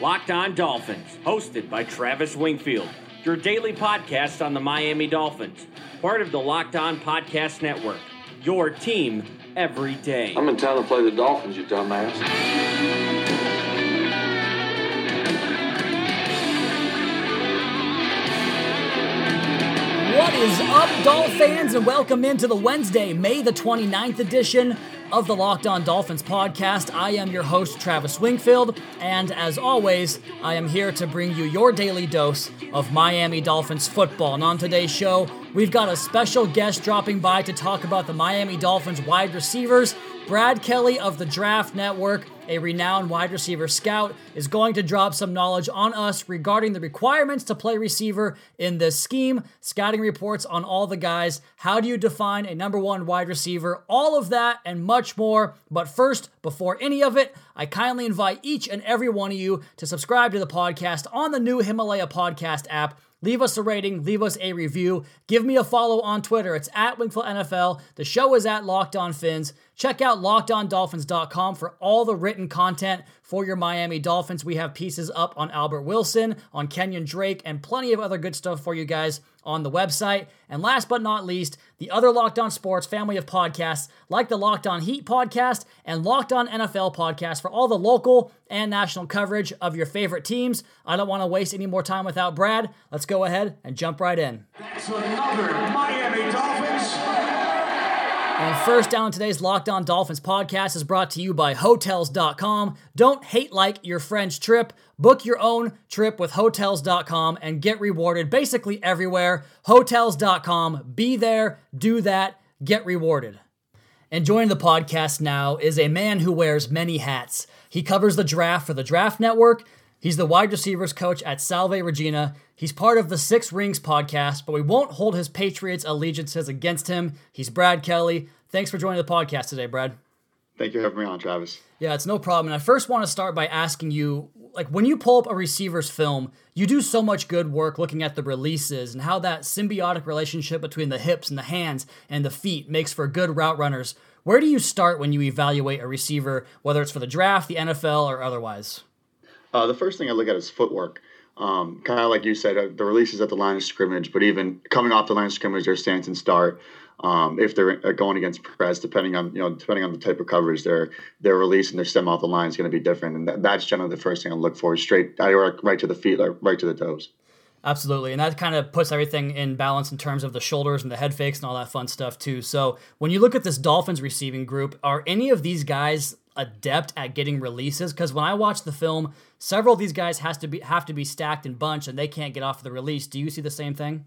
Locked On Dolphins, hosted by Travis Wingfield, your daily podcast on the Miami Dolphins, part of the Locked On Podcast Network. Your team every day. I'm in town to play the Dolphins, you dumbass. What is up, Doll fans, and welcome into the Wednesday, May the 29th edition of the Locked On Dolphins podcast. I am your host, Travis Wingfield, and as always, I am here to bring you your daily dose of Miami Dolphins football. And on today's show, we've got a special guest dropping by to talk about the Miami Dolphins wide receivers. Brad Kelly of the Draft Network, a renowned wide receiver scout, is going to drop some knowledge on us regarding the requirements to play receiver in this scheme, scouting reports on all the guys, how do you define a number one wide receiver, all of that and much more. But first, before any of it, I kindly invite each and every one of you to subscribe to the podcast on the new Himalaya podcast app. Leave us a rating, leave us a review, give me a follow on Twitter. It's at Wingfield NFL. The show is at Locked On Fins. Check out lockedondolphins.com for all the written content for your Miami Dolphins. We have pieces up on Albert Wilson, on Kenyon Drake, and plenty of other good stuff for you guys on the website. And last but not least, the other Locked On Sports family of podcasts, like the Locked On Heat podcast and Locked On NFL podcast, for all the local and national coverage of your favorite teams. I don't want to waste any more time without Brad. Let's go ahead and jump right in. That's another Miami. And first down today's Locked On Dolphins podcast is brought to you by Hotels.com. Don't hate like your friend's trip. Book your own trip with Hotels.com and get rewarded basically everywhere. Hotels.com. Be there, do that, get rewarded. And joining the podcast now is a man who wears many hats. He covers the draft for the Draft Network. He's the wide receivers coach at Salve Regina. He's part of the Six Rings podcast, but we won't hold his Patriots allegiances against him. He's Brad Kelly. Thanks for joining the podcast today, Brad. Thank you for having me on, Travis. Yeah, it's no problem. And I first want to start by asking you like when you pull up a receiver's film, you do so much good work looking at the releases and how that symbiotic relationship between the hips and the hands and the feet makes for good route runners. Where do you start when you evaluate a receiver, whether it's for the draft, the NFL, or otherwise? Uh, the first thing I look at is footwork. Um, kind of like you said, uh, the releases at the line of scrimmage, but even coming off the line of scrimmage, their stance and start. Um, if they're uh, going against press, depending on you know depending on the type of coverage, their their release and their stem off the line is going to be different, and that, that's generally the first thing I look for. Straight, I work right to the feet, like right to the toes. Absolutely. And that kind of puts everything in balance in terms of the shoulders and the head fakes and all that fun stuff, too. So when you look at this Dolphins receiving group, are any of these guys adept at getting releases? Because when I watch the film, several of these guys has to be have to be stacked in bunch and they can't get off the release. Do you see the same thing?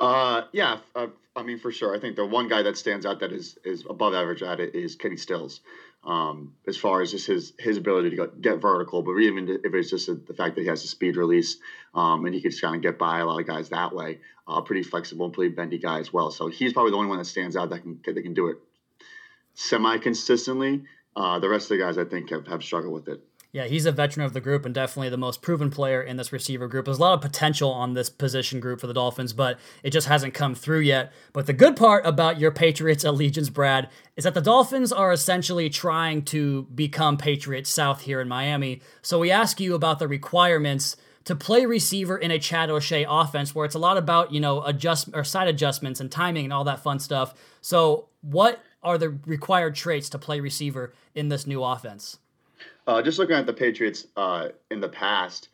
Uh, yeah, uh, I mean for sure. I think the one guy that stands out that is is above average at it is Kenny Stills. Um, as far as just his his ability to go, get vertical, but even if it's just a, the fact that he has a speed release um, and he can just kind of get by a lot of guys that way, uh, pretty flexible and pretty bendy guy as well. So he's probably the only one that stands out that can that can do it semi consistently. Uh, the rest of the guys I think have, have struggled with it. Yeah, he's a veteran of the group and definitely the most proven player in this receiver group. There's a lot of potential on this position group for the Dolphins, but it just hasn't come through yet. But the good part about your Patriots allegiance, Brad, is that the Dolphins are essentially trying to become Patriots South here in Miami. So we ask you about the requirements to play receiver in a Chad O'Shea offense where it's a lot about, you know, adjust or side adjustments and timing and all that fun stuff. So what are the required traits to play receiver in this new offense? Uh, just looking at the Patriots uh, in the past,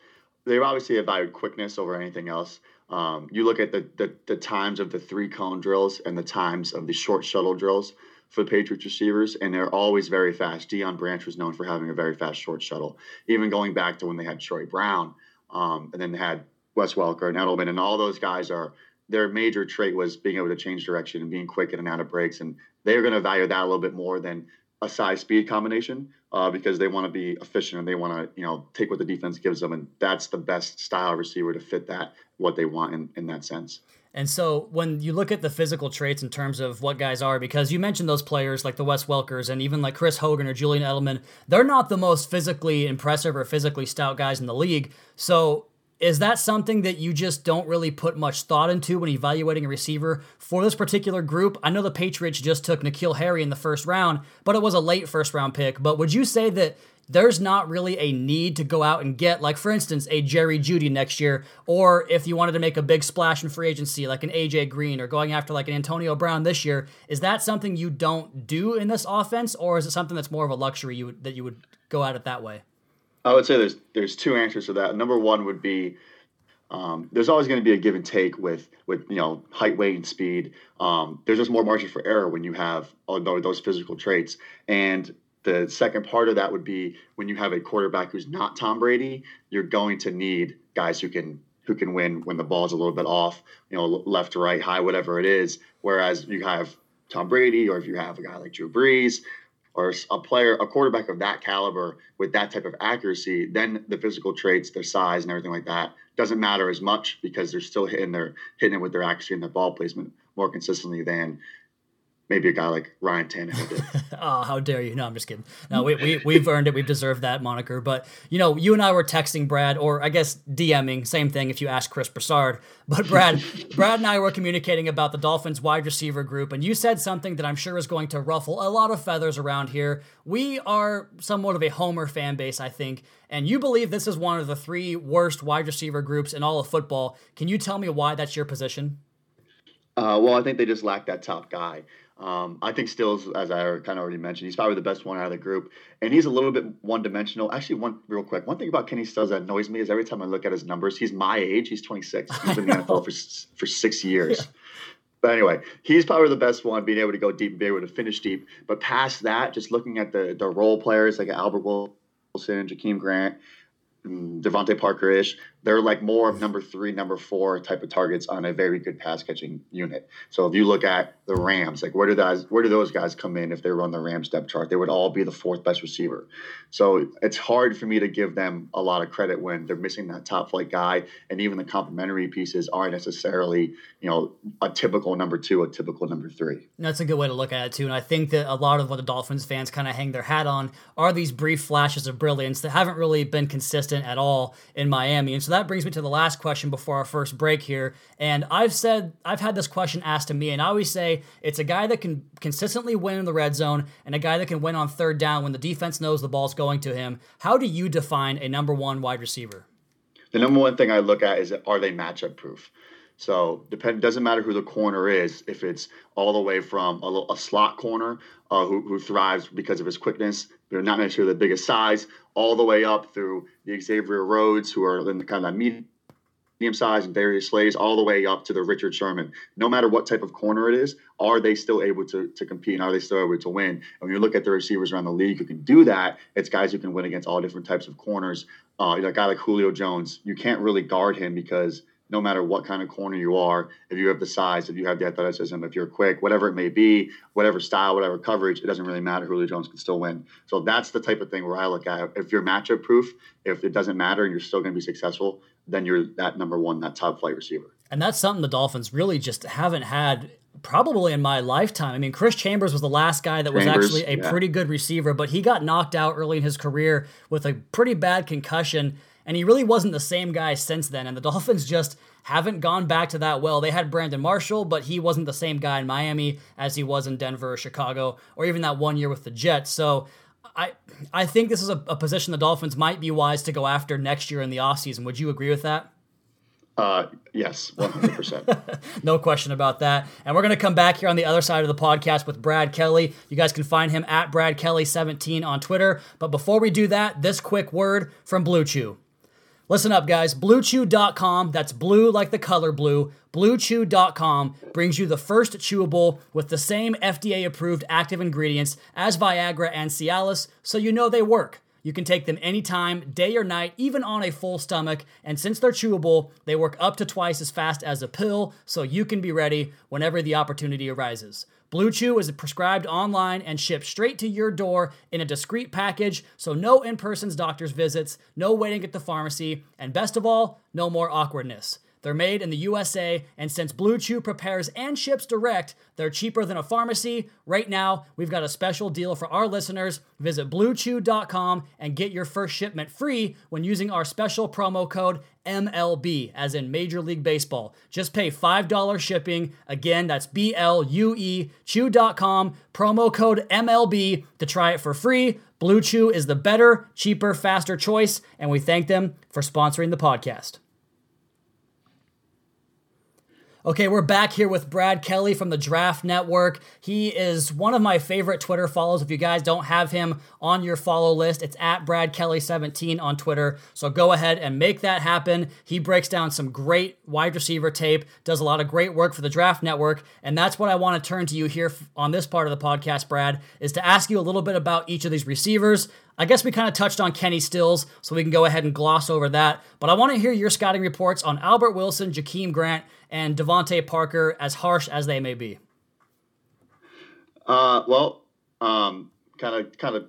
they've obviously valued quickness over anything else. Um, you look at the, the, the times of the three cone drills and the times of the short shuttle drills for the Patriots receivers, and they're always very fast. Deion Branch was known for having a very fast short shuttle, even going back to when they had Troy Brown, um, and then they had Wes Welker and Edelman, and all those guys are their major trait was being able to change direction and being quick in and out of breaks, and they're going to value that a little bit more than a size speed combination uh, because they want to be efficient and they want to you know take what the defense gives them and that's the best style receiver to fit that what they want in, in that sense and so when you look at the physical traits in terms of what guys are, because you mentioned those players like the Wes Welkers and even like Chris Hogan or Julian Edelman, they're not the most physically impressive or physically stout guys in the league. So is that something that you just don't really put much thought into when evaluating a receiver for this particular group? I know the Patriots just took N'Keal Harry in the first round, but it was a late first round pick. But would you say that there's not really a need to go out and get, like, for instance, a Jerry Jeudy next year, or if you wanted to make a big splash in free agency, like an AJ Green, or going after like an Antonio Brown this year, is that something you don't do in this offense, or is it something that's more of a luxury you would, that you would go at it that way? I would say there's there's two answers to that. Number one would be um, there's always going to be a give and take with with you know height, weight, and speed. Um, there's just more margin for error when you have those physical traits. And the second part of that would be when you have a quarterback who's not Tom Brady, you're going to need guys who can who can win when the ball's a little bit off, you know, left right, high, whatever it is. Whereas you have Tom Brady, or if you have a guy like Drew Brees, or a player, a quarterback of that caliber with that type of accuracy, then the physical traits, their size, and everything like that doesn't matter as much because they're still hitting their hitting it with their accuracy and their ball placement more consistently than maybe a guy like Ryan Tannehill did. oh, how dare you? No, I'm just kidding. No, we, we, we've earned it. We've deserved that moniker. But, you know, you and I were texting Brad, or I guess DMing, same thing if you ask Chris Broussard. But Brad, Brad and I were communicating about the Dolphins wide receiver group, and you said something that I'm sure is going to ruffle a lot of feathers around here. We are somewhat of a Homer fan base, I think, and you believe this is one of the three worst wide receiver groups in all of football. Can you tell me why that's your position? Uh, well, I think they just lack that top guy. Um, I think Stills, as I kind of already mentioned, he's probably the best one out of the group, and he's a little bit one-dimensional. Actually, one real quick, one thing about Kenny Stills that annoys me is every time I look at his numbers, he's my age. He's 26. He's been in the NFL for for six years. Yeah. But anyway, he's probably the best one, being able to go deep and be able to finish deep. But past that, just looking at the the role players like Albert Wilson, Jakeem Grant, DeVante Parker ish they're like more of number three, number four type of targets on a very good pass catching unit. So if you look at the Rams, like where do those where do those guys come in if they run the Rams depth chart? They would all be the fourth best receiver. So it's hard for me to give them a lot of credit when they're missing that top flight guy, and even the complementary pieces aren't necessarily you know a typical number two, a typical number three. That's a good way to look at it too, and I think that a lot of what the Dolphins fans kind of hang their hat on are these brief flashes of brilliance that haven't really been consistent at all in Miami, and so that brings me to the last question before our first break here. And I've said, I've had this question asked to me, and I always say it's a guy that can consistently win in the red zone and a guy that can win on third down when the defense knows the ball's going to him. How do you define a number one wide receiver? The number one thing I look at is are they matchup proof? So depend doesn't matter who the corner is. If it's all the way from a, a slot corner uh, who, who thrives because of his quickness, but not necessarily the biggest size, all the way up through the Xavier Rhodes, who are in the kind of medium size and Darius Slays, all the way up to the Richard Sherman. No matter what type of corner it is, are they still able to, to compete and are they still able to win? And when you look at the receivers around the league who can do that, it's guys who can win against all different types of corners. Uh, a guy like Julio Jones, you can't really guard him because – no matter what kind of corner you are, if you have the size, if you have the athleticism, if you're quick, whatever it may be, whatever style, whatever coverage, it doesn't really matter. Julio Jones can still win. So that's the type of thing where I look at if you're matchup proof, if it doesn't matter and you're still going to be successful, then you're that number one, that top flight receiver. And that's something the Dolphins really just haven't had probably in my lifetime. I mean, Chris Chambers was the last guy that was Chambers, actually a yeah. pretty good receiver, but he got knocked out early in his career with a pretty bad concussion, and he really wasn't the same guy since then. And the Dolphins just haven't gone back to that well. They had Brandon Marshall, but he wasn't the same guy in Miami as he was in Denver or Chicago, or even that one year with the Jets. So I I think this is a, a position the Dolphins might be wise to go after next year in the offseason. Would you agree with that? Uh, yes, 100%. no question about that. And we're going to come back here on the other side of the podcast with Brad Kelly. You guys can find him at Brad Kelly17 on Twitter. But before we do that, this quick word from Blue Chew. Listen up, guys. BlueChew.com, that's blue like the color blue. BlueChew.com brings you the first chewable with the same FDA approved active ingredients as Viagra and Cialis, so you know they work. You can take them anytime, day or night, even on a full stomach. And since they're chewable, they work up to twice as fast as a pill, so you can be ready whenever the opportunity arises. Blue Chew is prescribed online and shipped straight to your door in a discreet package, so no in person doctor's visits, no waiting at the pharmacy, and best of all, no more awkwardness. They're made in the USA, and since Blue Chew prepares and ships direct, they're cheaper than a pharmacy. Right now, we've got a special deal for our listeners. Visit bluechew.com and get your first shipment free when using our special promo code MLB, as in Major League Baseball. Just pay $5 shipping. Again, that's B L U E, chew.com, promo code MLB to try it for free Blue Chew is the better, cheaper, faster choice, and we thank them for sponsoring the podcast. Okay, we're back here with Brad Kelly from the Draft Network. He is one of my favorite Twitter follows. If you guys don't have him on your follow list, it's at Brad Kelly17 on Twitter. So go ahead and make that happen. He breaks down some great wide receiver tape, does a lot of great work for the Draft Network, and that's what I want to turn to you here on this part of the podcast, Brad, is to ask you a little bit about each of these receivers. I guess we kind of touched on Kenny Stills, so we can go ahead and gloss over that. But I want to hear your scouting reports on Albert Wilson, Jakeem Grant, and DeVante Parker, as harsh as they may be. Uh, well, kind of kind of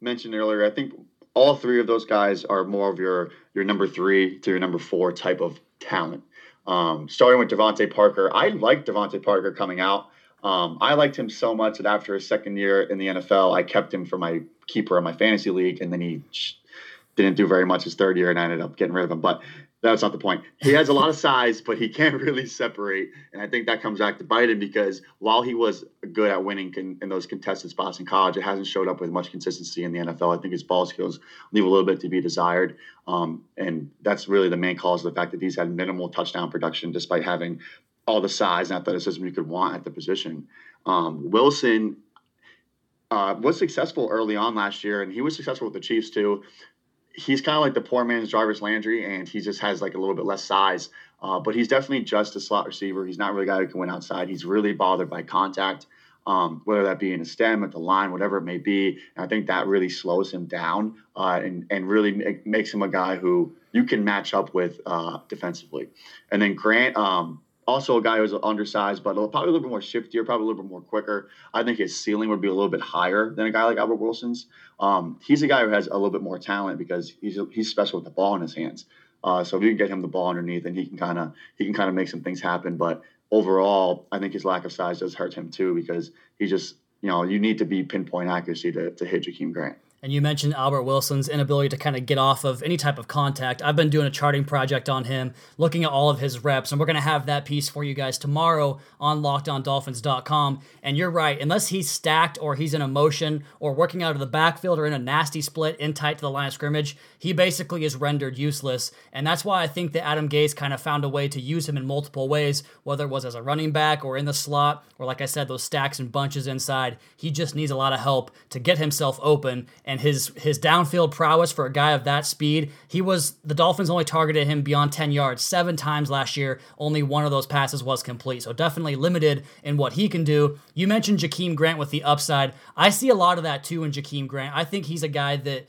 mentioned earlier, I think all three of those guys are more of your your number three to your number four type of talent. Um, starting with DeVante Parker, I liked DeVante Parker coming out. Um, I liked him so much that after his second year in the NFL, I kept him for my keeper in my fantasy league, and then he didn't do very much his third year, and I ended up getting rid of him. But that's not the point. He has a lot of size, but he can't really separate, and I think that comes back to Biden because while he was good at winning in, in those contested spots in college, it hasn't showed up with much consistency in the NFL. I think his ball skills leave a little bit to be desired, um, and that's really the main cause of the fact that he's had minimal touchdown production despite having all the size and athleticism you could want at the position. Um, Wilson uh, was successful early on last year, and he was successful with the Chiefs too. He's kind of like the poor man's Jarvis Landry, and he just has like a little bit less size. Uh, but he's definitely just a slot receiver. He's not really a guy who can win outside. He's really bothered by contact, um, whether that be in a stem, at the line, whatever it may be. And I think that really slows him down uh, and and really make, makes him a guy who you can match up with uh, defensively. And then Grant. Um, also a guy who's undersized, but probably a little bit more shiftier, probably a little bit more quicker. I think his ceiling would be a little bit higher than a guy like Albert Wilson's. Um, he's a guy who has a little bit more talent because he's he's special with the ball in his hands. Uh, so if you can get him the ball underneath, and he can kind of he can kind of make some things happen. But overall, I think his lack of size does hurt him too because he just you know you need to be pinpoint accuracy to, to hit Jakeem Grant. And you mentioned Albert Wilson's inability to kind of get off of any type of contact. I've been doing a charting project on him, looking at all of his reps, and we're going to have that piece for you guys tomorrow on lockedondolphins.com. And you're right, unless he's stacked or he's in a motion or working out of the backfield or in a nasty split in tight to the line of scrimmage, he basically is rendered useless. And that's why I think that Adam Gase kind of found a way to use him in multiple ways, whether it was as a running back or in the slot, or like I said, those stacks and bunches inside. He just needs a lot of help to get himself open. And his his downfield prowess for a guy of that speed, he was the Dolphins only targeted him beyond 10 yards seven times last year. Only one of those passes was complete. So definitely limited in what he can do. You mentioned Jakeem Grant with the upside. I see a lot of that too in Jakeem Grant. I think he's a guy that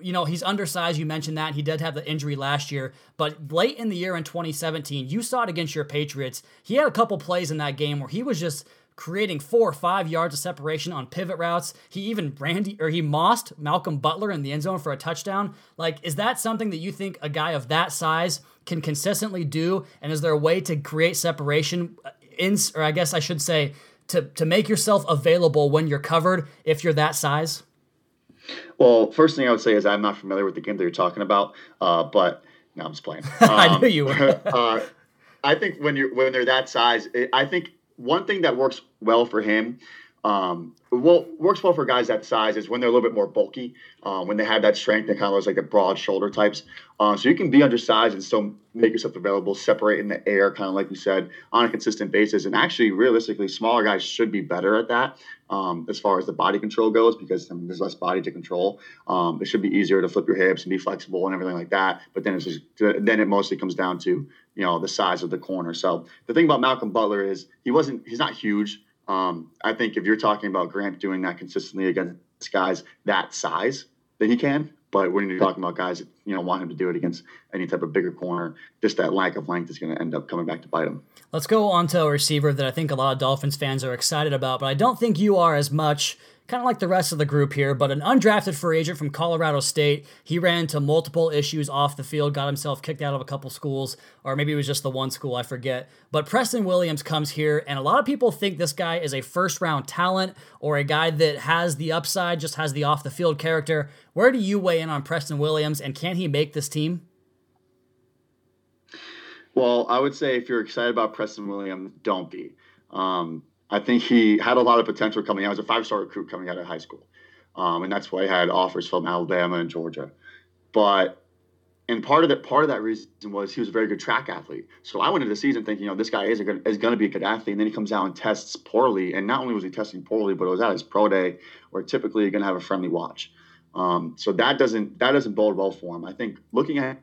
you know, he's undersized. You mentioned that. He did have the injury last year. But late in the year in 2017, you saw it against your Patriots. He had a couple plays in that game where he was just creating four or five yards of separation on pivot routes. He even Randy or he mossed Malcolm Butler in the end zone for a touchdown. Like, is that something that you think a guy of that size can consistently do? And is there a way to create separation in, or I guess I should say, to to make yourself available when you're covered if you're that size? Well, first thing I would say is I'm not familiar with the game that you're talking about, uh, but no, I'm just playing. Um, I knew you were. uh, I think when you're when they're that size, it, I think one thing that works well for him, um, well works well for guys that size is when they're a little bit more bulky, uh, when they have that strength and kind of looks like the broad shoulder types. Uh, so you can be undersized and still make yourself available, separate in the air, kind of like you said, on a consistent basis. And actually, realistically, smaller guys should be better at that um, as far as the body control goes because I mean, there's less body to control. Um, it should be easier to flip your hips and be flexible and everything like that. But then it's just, then it mostly comes down to you know the size of the corner. So the thing about Malcolm Butler is he wasn't he's not huge. Um, I think if you're talking about Grant doing that consistently against guys that size, then he can. But when you're talking about guys you know want him to do it against any type of bigger corner, just that lack of length is going to end up coming back to bite him. Let's go on to a receiver that I think a lot of Dolphins fans are excited about, but I don't think you are as much kind of like the rest of the group here, but an undrafted free agent from Colorado State. He ran into multiple issues off the field, got himself kicked out of a couple schools, or maybe it was just the one school, I forget. But Preston Williams comes here, and a lot of people think this guy is a first round talent or a guy that has the upside, just has the off the field character. Where do you weigh in on Preston Williams, and can he make this team? Well, I would say if you're excited about Preston Williams, don't be. Um, I think he had a lot of potential coming out. He was a five star recruit coming out of high school. um, and that's why he had offers from Alabama and Georgia. But and part of that part of that reason was he was a very good track athlete. So I went into the season thinking, you know, this guy is going is going to be a good athlete, and then he comes out and tests poorly. And not only was he testing poorly, but it was at his pro day, where typically you're going to have a friendly watch. Um, so that doesn't that doesn't bode well for him. I think looking at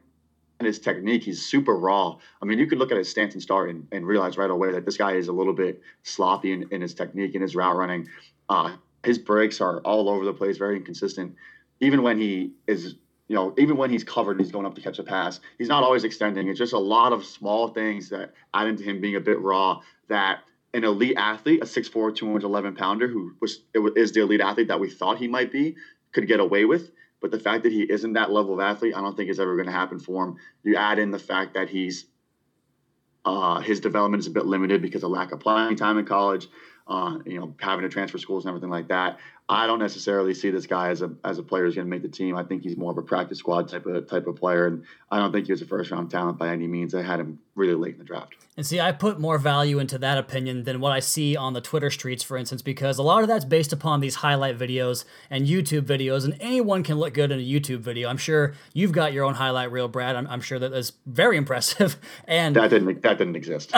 his technique, he's super raw. I mean, you could look at his stance and start and, and realize right away that this guy is a little bit sloppy in, in his technique and his route running. Uh, his breaks are all over the place, very inconsistent. Even when he is you know, even when he's covered and he's going up to catch a pass, he's not always extending. It's just a lot of small things that add into him being a bit raw that an elite athlete, a 6'4", 211 pounder who was is the elite athlete that we thought he might be, could get away with. But the fact that he isn't that level of athlete, I don't think is ever going to happen for him. You add in the fact that he's uh, his development is a bit limited because of lack of playing time in college, uh, you know, having to transfer schools and everything like that. I don't necessarily see this guy as a as a player who's going to make the team. I think he's more of a practice squad type of type of player, and I don't think he was a first round talent by any means. I had him really late in the draft. And see, I put more value into that opinion than what I see on the Twitter streets, for instance, because a lot of that's based upon these highlight videos and YouTube videos, and anyone can look good in a YouTube video. I'm sure you've got your own highlight reel, Brad. I'm, I'm sure that is very impressive. And that didn't that didn't exist.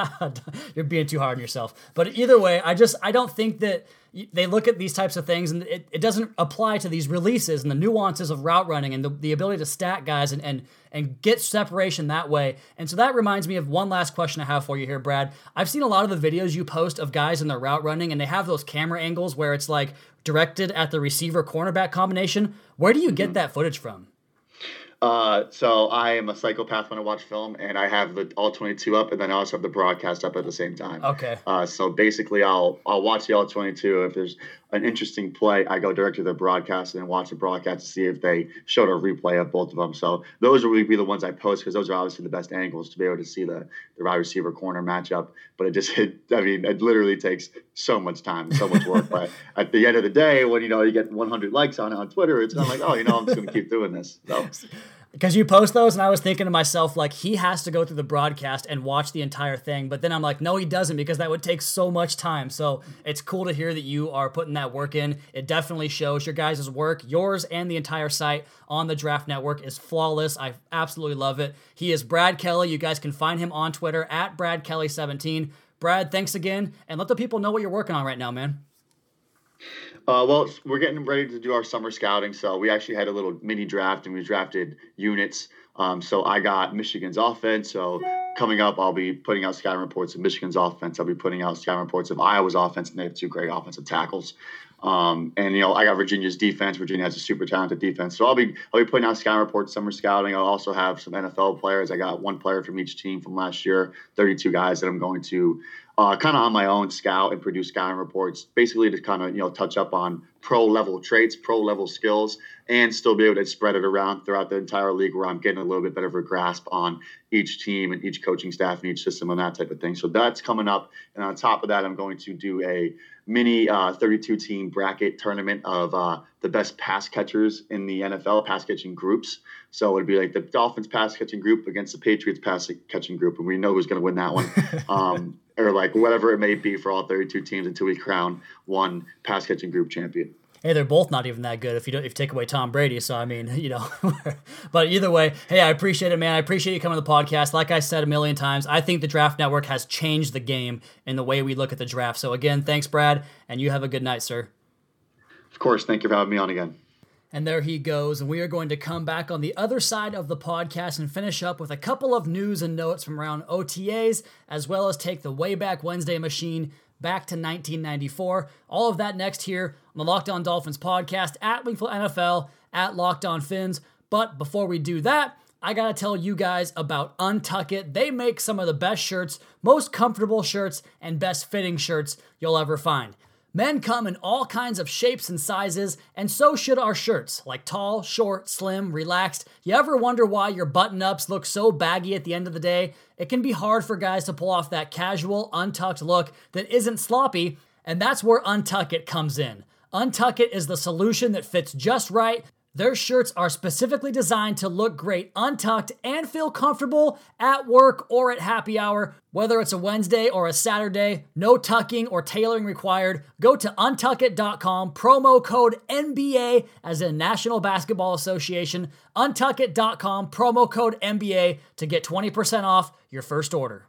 You're being too hard on yourself. But either way, I just I don't think that they look at these types of things and it, it doesn't apply to these releases and the nuances of route running and the, the ability to stack guys and, and and get separation that way. And so that reminds me of one last question I have for you here, Brad. I've seen a lot of the videos you post of guys in their route running and they have those camera angles where it's like directed at the receiver cornerback combination. Where do you get mm-hmm. that footage from? Uh, so I am a psychopath when I watch film, and I have the all twenty two up, and then I also have the broadcast up at the same time. Okay. Uh, so basically, I'll I'll watch the all twenty two. If there's an interesting play, I go direct to the broadcast and watch the broadcast to see if they showed a replay of both of them. So those will be the ones I post because those are obviously the best angles to be able to see the the wide receiver corner matchup. But it just it, I mean, it literally takes so much time, so much work. but at the end of the day, when you know you get 100 likes on it on Twitter, it's kind of like, oh, you know, I'm just going to keep doing this. So because you post those and i was thinking to myself like he has to go through the broadcast and watch the entire thing. But then i'm like no he doesn't because that would take so much time. So it's cool to hear that you are putting that work in. It definitely shows your guys' work yours and the entire site on the draft network is flawless. I absolutely love it. He is brad kelly. You guys can find him on twitter at brad kelly 17 brad thanks again and let the people know what you're working on right now man uh, well, we're getting ready to do our summer scouting, so we actually had a little mini draft and we drafted units. Um, so I got Michigan's offense. So coming up, I'll be putting out scouting reports of Michigan's offense. I'll be putting out scouting reports of Iowa's offense, and they have two great offensive tackles. Um, and you know, I got Virginia's defense. Virginia has a super talented defense. So I'll be I'll be putting out scouting reports, summer scouting. I'll also have some NFL players. I got one player from each team from last year, 32 guys that I'm going to uh, kind of on my own scout and produce scouting reports, basically to kind of you know touch up on pro level traits, pro level skills, and still be able to spread it around throughout the entire league where I'm getting a little bit better of a grasp on each team and each coaching staff and each system and that type of thing. So that's coming up, and on top of that, I'm going to do a mini uh, 32 team bracket tournament of uh, the best pass catchers in the NFL, pass catching groups. So it would be like the Dolphins pass catching group against the Patriots pass catching group, and we know who's going to win that one. Um, or like whatever it may be for all 32 teams until we crown one pass catching group champion. Hey, they're both not even that good if you don't if you take away Tom Brady. So I mean, you know, but either way, hey, I appreciate it, man. I appreciate you coming to the podcast. Like I said a million times, I think the Draft Network has changed the game in the way we look at the draft. So again, thanks, Brad, and you have a good night, sir. Of course, thank you for having me on again. And there he goes. And we are going to come back on the other side of the podcast and finish up with a couple of news and notes from around OTAs, as well as take the Wayback Wednesday machine back to 1994. All of that next here on the Locked On Dolphins podcast at Wingfield NFL, at Locked On Fins. But before we do that, I gotta tell you guys about Untuck It. They make some of the best shirts, most comfortable shirts, and best fitting shirts you'll ever find. Men come in all kinds of shapes and sizes, and so should our shirts, like tall, short, slim, relaxed. You ever wonder why your button ups look so baggy at the end of the day? It can be hard for guys to pull off that casual, untucked look that isn't sloppy, and that's where Untuck It comes in. Untuck It is the solution that fits just right Their shirts are specifically designed to look great untucked and feel comfortable at work or at happy hour. Whether it's a Wednesday or a Saturday, no tucking or tailoring required. Go to untuckit.com, promo code NBA as in National Basketball Association. Untuckit.com, promo code NBA to get 20% off your first order.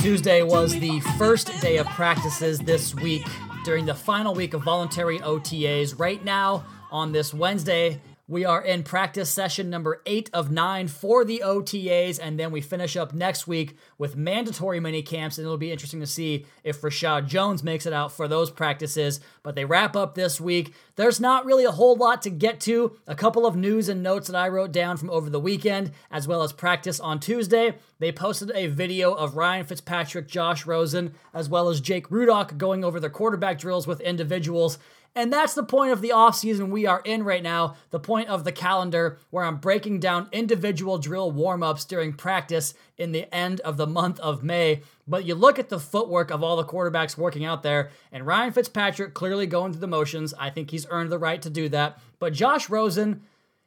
Tuesday was the first day of practices this week during the final week of voluntary OTAs. Right now, on this Wednesday, we are in practice session number eight of nine for the OTAs, and then we finish up next week with mandatory mini camps. And it'll be interesting to see if Reshad Jones makes it out for those practices. But they wrap up this week. There's not really a whole lot to get to. A couple of news and notes that I wrote down from over the weekend, as well as practice on Tuesday. They posted a video of Ryan Fitzpatrick, Josh Rosen, as well as Jake Rudock going over their quarterback drills with individuals. And that's the point of the offseason we are in right now, the point of the calendar where I'm breaking down individual drill warm ups during practice in the end of the month of May. But you look at the footwork of all the quarterbacks working out there, and Ryan Fitzpatrick clearly going through the motions. I think he's earned the right to do that. But Josh Rosen,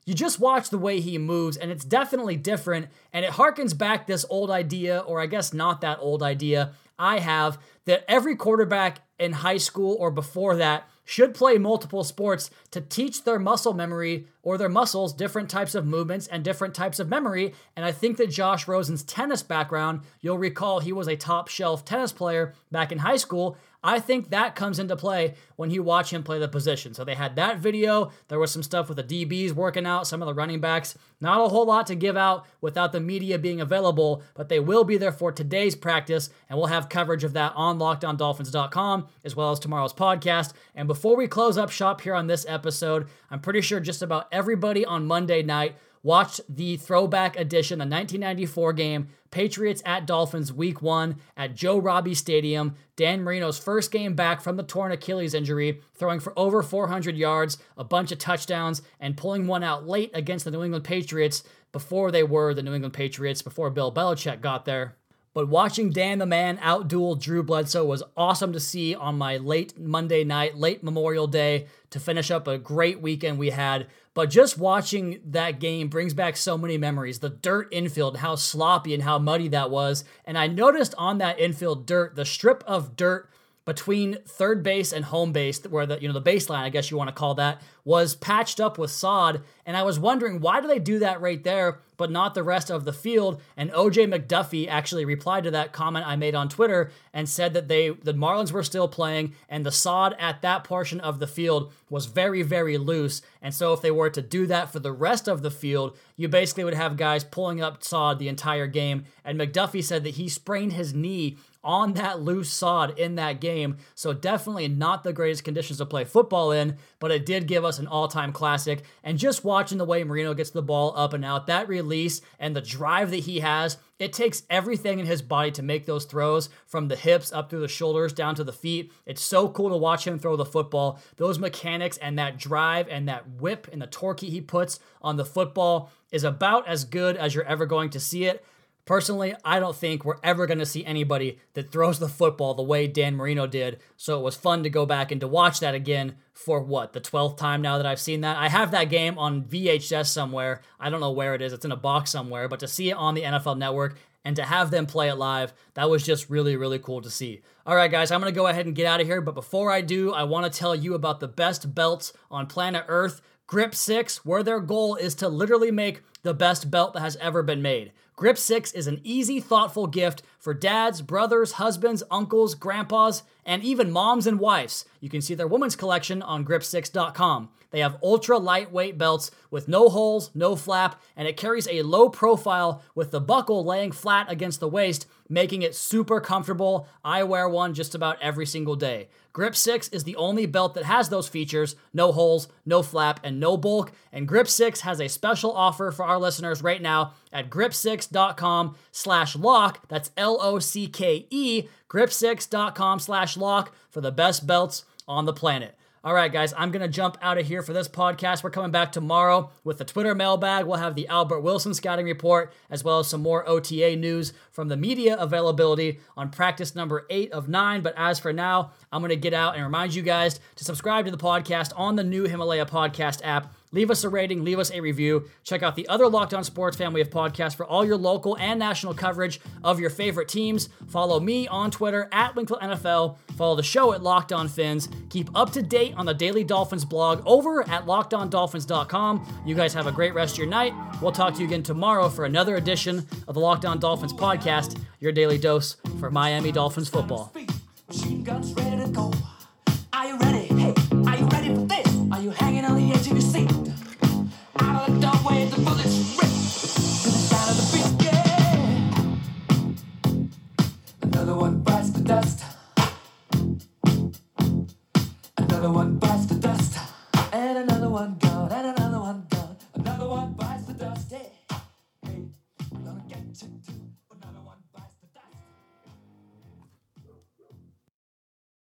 you just watch the way he moves, and it's definitely different. And it harkens back this old idea, or I guess not that old idea, I have that every quarterback in high school or before that should play multiple sports to teach their muscle memory or their muscles different types of movements and different types of memory. And I think that Josh Rosen's tennis background, you'll recall he was a top shelf tennis player back in high school. I think that comes into play when you watch him play the position. So they had that video. There was some stuff with the DBs working out, some of the running backs. Not a whole lot to give out without the media being available, but they will be there for today's practice, and we'll have coverage of that on lockedondolphins.com as well as tomorrow's podcast. And before we close up shop here on this episode, I'm pretty sure just about everybody on Monday night watched the throwback edition, the 1994 game, Patriots at Dolphins week one at Joe Robbie Stadium. Dan Marino's first game back from the torn Achilles injury, throwing for over 400 yards, a bunch of touchdowns, and pulling one out late against the New England Patriots before they were the New England Patriots, before Bill Belichick got there. But watching Dan the Man outduel Drew Bledsoe was awesome to see on my late Monday night, late Memorial Day to finish up a great weekend we had. But just watching that game brings back so many memories. The dirt infield, how sloppy and how muddy that was. And I noticed on that infield dirt, the strip of dirt between third base and home base, where the you know the baseline, I guess you want to call that, was patched up with sod. And I was wondering why do they do that right there, but not the rest of the field? And OJ McDuffie actually replied to that comment I made on Twitter and said that they the Marlins were still playing and the sod at that portion of the field was very very loose. And so if they were to do that for the rest of the field, you basically would have guys pulling up sod the entire game. And McDuffie said that he sprained his knee on that loose sod in that game. So definitely not the greatest conditions to play football in, but it did give us an all-time classic. And just watching the way Marino gets the ball up and out, that release and the drive that he has, it takes everything in his body to make those throws from the hips up through the shoulders down to the feet. It's so cool to watch him throw the football. Those mechanics and that drive and that whip and the torque he puts on the football is about as good as you're ever going to see it. Personally, I don't think we're ever going to see anybody that throws the football the way Dan Marino did. So it was fun to go back and to watch that again for what, the 12th time now that I've seen that. I have that game on VHS somewhere. I don't know where it is, it's in a box somewhere, but to see it on the NFL network and to have them play it live, that was just really, really cool to see. All right, guys, I'm going to go ahead and get out of here. But before I do, I want to tell you about the best belts on planet Earth. Grip 6, where their goal is to literally make the best belt that has ever been made. Grip 6 is an easy, thoughtful gift for dads, brothers, husbands, uncles, grandpas, and even moms and wives. You can see their women's collection on grip6.com. They have ultra lightweight belts with no holes, no flap, and it carries a low profile with the buckle laying flat against the waist, making it super comfortable. I wear one just about every single day. Grip 6 is the only belt that has those features no holes, no flap, and no bulk. And Grip 6 has a special offer for our listeners right now at grip6.com slash lock. That's L O C K E, grip6.com slash lock for the best belts on the planet. All right, guys, I'm going to jump out of here for this podcast. We're coming back tomorrow with the Twitter mailbag. We'll have the Albert Wilson scouting report, as well as some more OTA news from the media availability on practice number eight of nine. But as for now, I'm going to get out and remind you guys to subscribe to the podcast on the new Himalaya podcast app Leave us a rating, leave us a review. Check out the other Locked On Sports family of podcasts for all your local and national coverage of your favorite teams. Follow me on Twitter at Wingfield NFL. Follow the show at Locked On Fins. Keep up to date on the Daily Dolphins blog over at lockedondolphins.com. You guys have a great rest of your night. We'll talk to you again tomorrow for another edition of the Locked On Dolphins podcast, your daily dose for Miami Dolphins football.